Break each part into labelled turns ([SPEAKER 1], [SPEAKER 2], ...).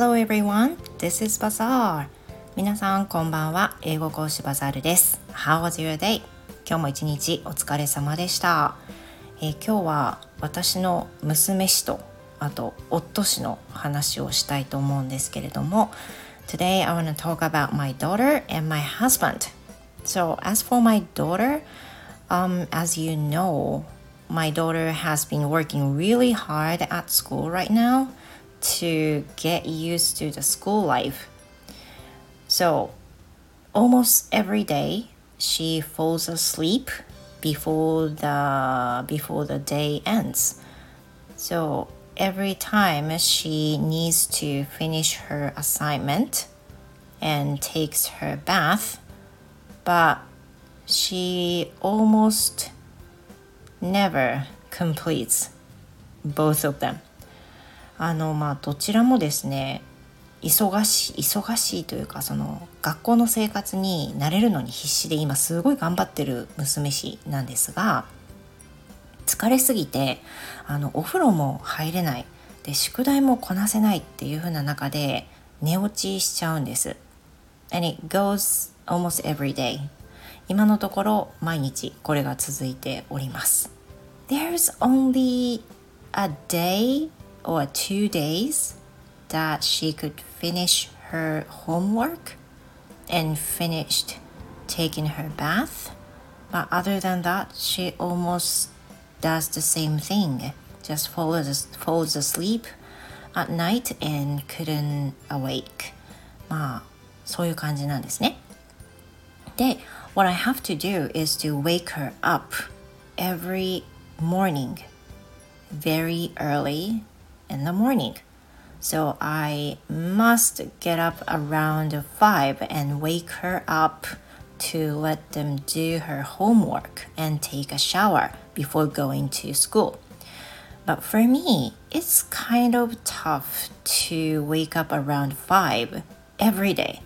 [SPEAKER 1] Hello everyone, this is Bazaar. 皆さんこんばんは。英語講師バザールです。How was your day? 今日も一日お疲れ様でした。えー、今日は私の娘氏とあと夫氏の話をしたいと思うんですけれども Today I want to talk about my daughter and my husband. So as for my daughter, um, as you know, my daughter has been working really hard at school right now to get used to the school life. So, almost every day she falls asleep before the before the day ends. So, every time she needs to finish her assignment and takes her bath, but she almost never completes both of them あのまあどちらもですね忙しい忙しいというかその学校の生活に慣れるのに必死で今すごい頑張ってる娘氏なんですが疲れすぎてあのお風呂も入れないで宿題もこなせないっていう風な中で寝落ちしちゃうんです。And it goes almost every day. 今のところ毎日これが続いております。There's only a day or two days that she could finish her homework and finished taking her bath. But other than that, she almost does the same thing. Just falls, falls asleep at night and couldn't awake. まあ、そういう感じなんですね。で、what I have to do is to wake her up every morning, very early in the morning. So I must get up around 5 and wake her up to let them do her homework and take a shower before going to school. But for me, it's kind of tough to wake up around 5 every day.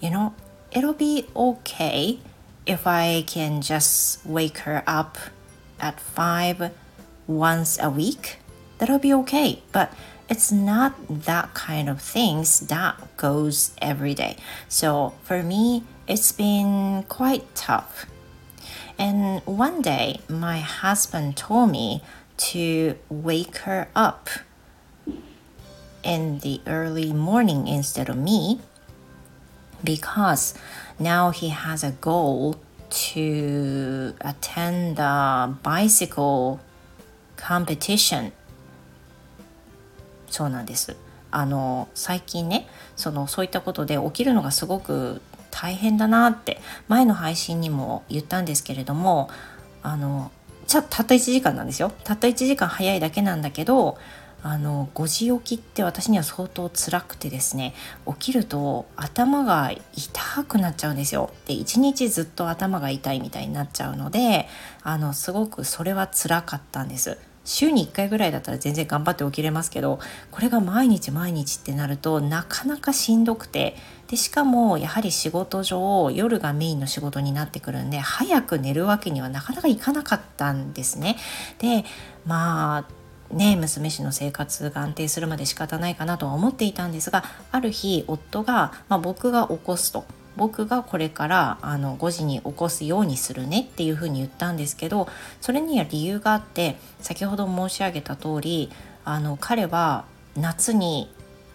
[SPEAKER 1] You know, it'll be okay if I can just wake her up at 5 once a week, that'll be okay. But it's not that kind of things that goes every day. So for me, it's been quite tough. And one day, my husband told me to wake her up in the early morning instead of me because now he has a goal to attend a bicycle competition そうなんです。あの最近ねそのそういったことで起きるのがすごく大変だなって前の配信にも言ったんですけれどもあのじゃたった1時間なんですよ。たった1時間早いだけなんだけどあの5時起きって私には相当辛くてですね起きると頭が痛くなっちゃうんですよ。で一日ずっと頭が痛いみたいになっちゃうのであのすごくそれは辛かったんです。週に1回ぐらいだったら全然頑張って起きれますけどこれが毎日毎日ってなるとなかなかしんどくてでしかもやはり仕事上夜がメインの仕事になってくるんで早く寝るわけにはなかなかいかなかったんですね。でまあね娘氏の生活が安定するまで仕方ないかなとは思っていたんですがある日夫が、まあ、僕が起こすと僕がこれからあの5時に起こすようにするねっていうふうに言ったんですけどそれには理由があって先ほど申し上げた通りあの彼は夏に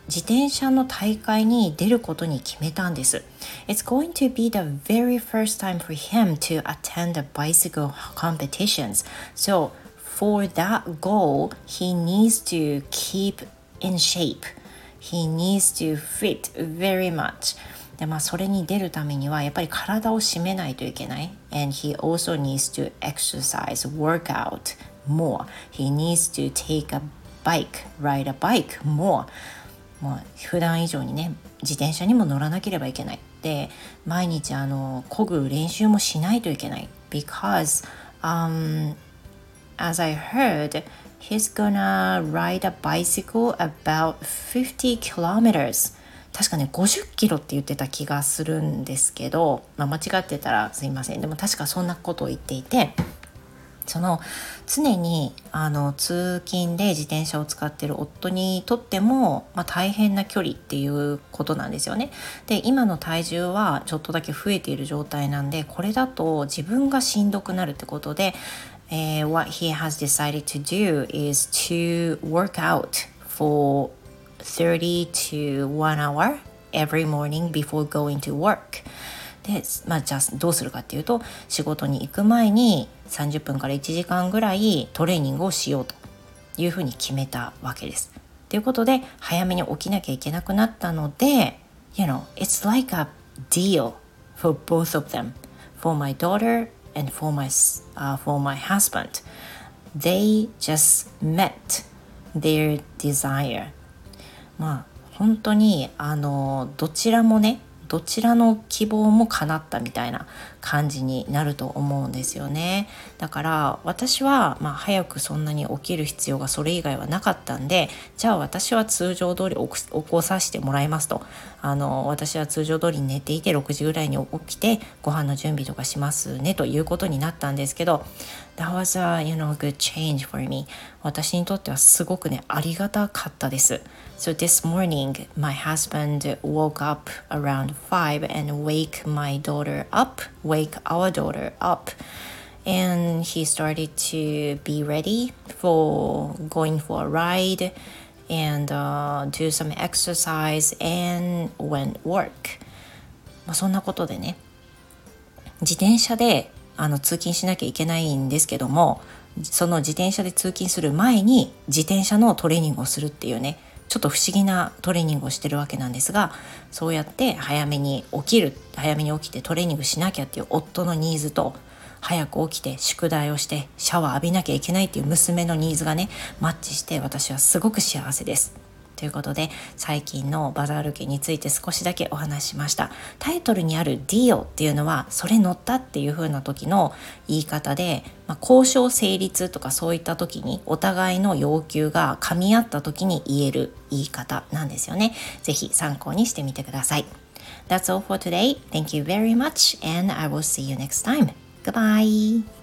[SPEAKER 1] 自転車の大会に出ることに決めたんです。It's going to be the very first time for him to attend the bicycle competitions. So for that goal, he needs to keep in shape. He needs to fit very much. でまあそれに出るためにはやっぱり体を締めないといけない。And he also needs to exercise, work out more. He needs to take a bike, ride a bike more. もう普段以上にね自転車にも乗らなければいけない。で毎日あの漕ぐ練習もしないといけない。Because、um, as I heard, he's gonna ride a bicycle about 50 kilometers. 確かね50キロって言ってた気がするんですけど、まあ、間違ってたらすいませんでも確かそんなことを言っていてその常にあの通勤で自転車を使ってる夫にとっても、まあ、大変な距離っていうことなんですよね。で今の体重はちょっとだけ増えている状態なんでこれだと自分がしんどくなるってことで、えー、What he has decided to do is to work out for 30 to 1 hour every morning before going to work. で、まあ、じゃあどうするかっていうと仕事に行く前に30分から1時間ぐらいトレーニングをしようというふうに決めたわけです。ということで早めに起きなきゃいけなくなったので You know, it's like a deal for both of them. For my daughter and for my, uh, for my husband. They just met their desire. まあ本当にあのどちらもねどちらの希望も叶ったみたいな感じになると思うんですよね。だから私はまあ早くそんなに起きる必要がそれ以外はなかったんでじゃあ私は通常通り起こさせてもらいますと。あの私は通常通り寝ていて6時ぐらいに起きてご飯の準備とかしますねということになったんですけど That was a you know good change for me 私にとってはすごくねありがたかったです。So this morning my husband woke up around 5 and wake my daughter up wake our daughter up and he started to be ready for going for a ride and uh, do some exercise and went work まあそんなことでね自転車であの通勤しなきゃいけないんですけどもその自転車で通勤する前に自転車のトレーニングをするっていうねちょっと不思議なトレーニングをしてるわけなんですがそうやって早めに起きる早めに起きてトレーニングしなきゃっていう夫のニーズと早く起きて宿題をしてシャワー浴びなきゃいけないっていう娘のニーズがねマッチして私はすごく幸せです。ということで最近のバザール家について少しだけお話ししましたタイトルにある「ディオ」っていうのはそれ乗ったっていう風な時の言い方で、まあ、交渉成立とかそういった時にお互いの要求が噛み合った時に言える言い方なんですよね是非参考にしてみてください That's all for today. Thank you very much and I will see you next time. Goodbye.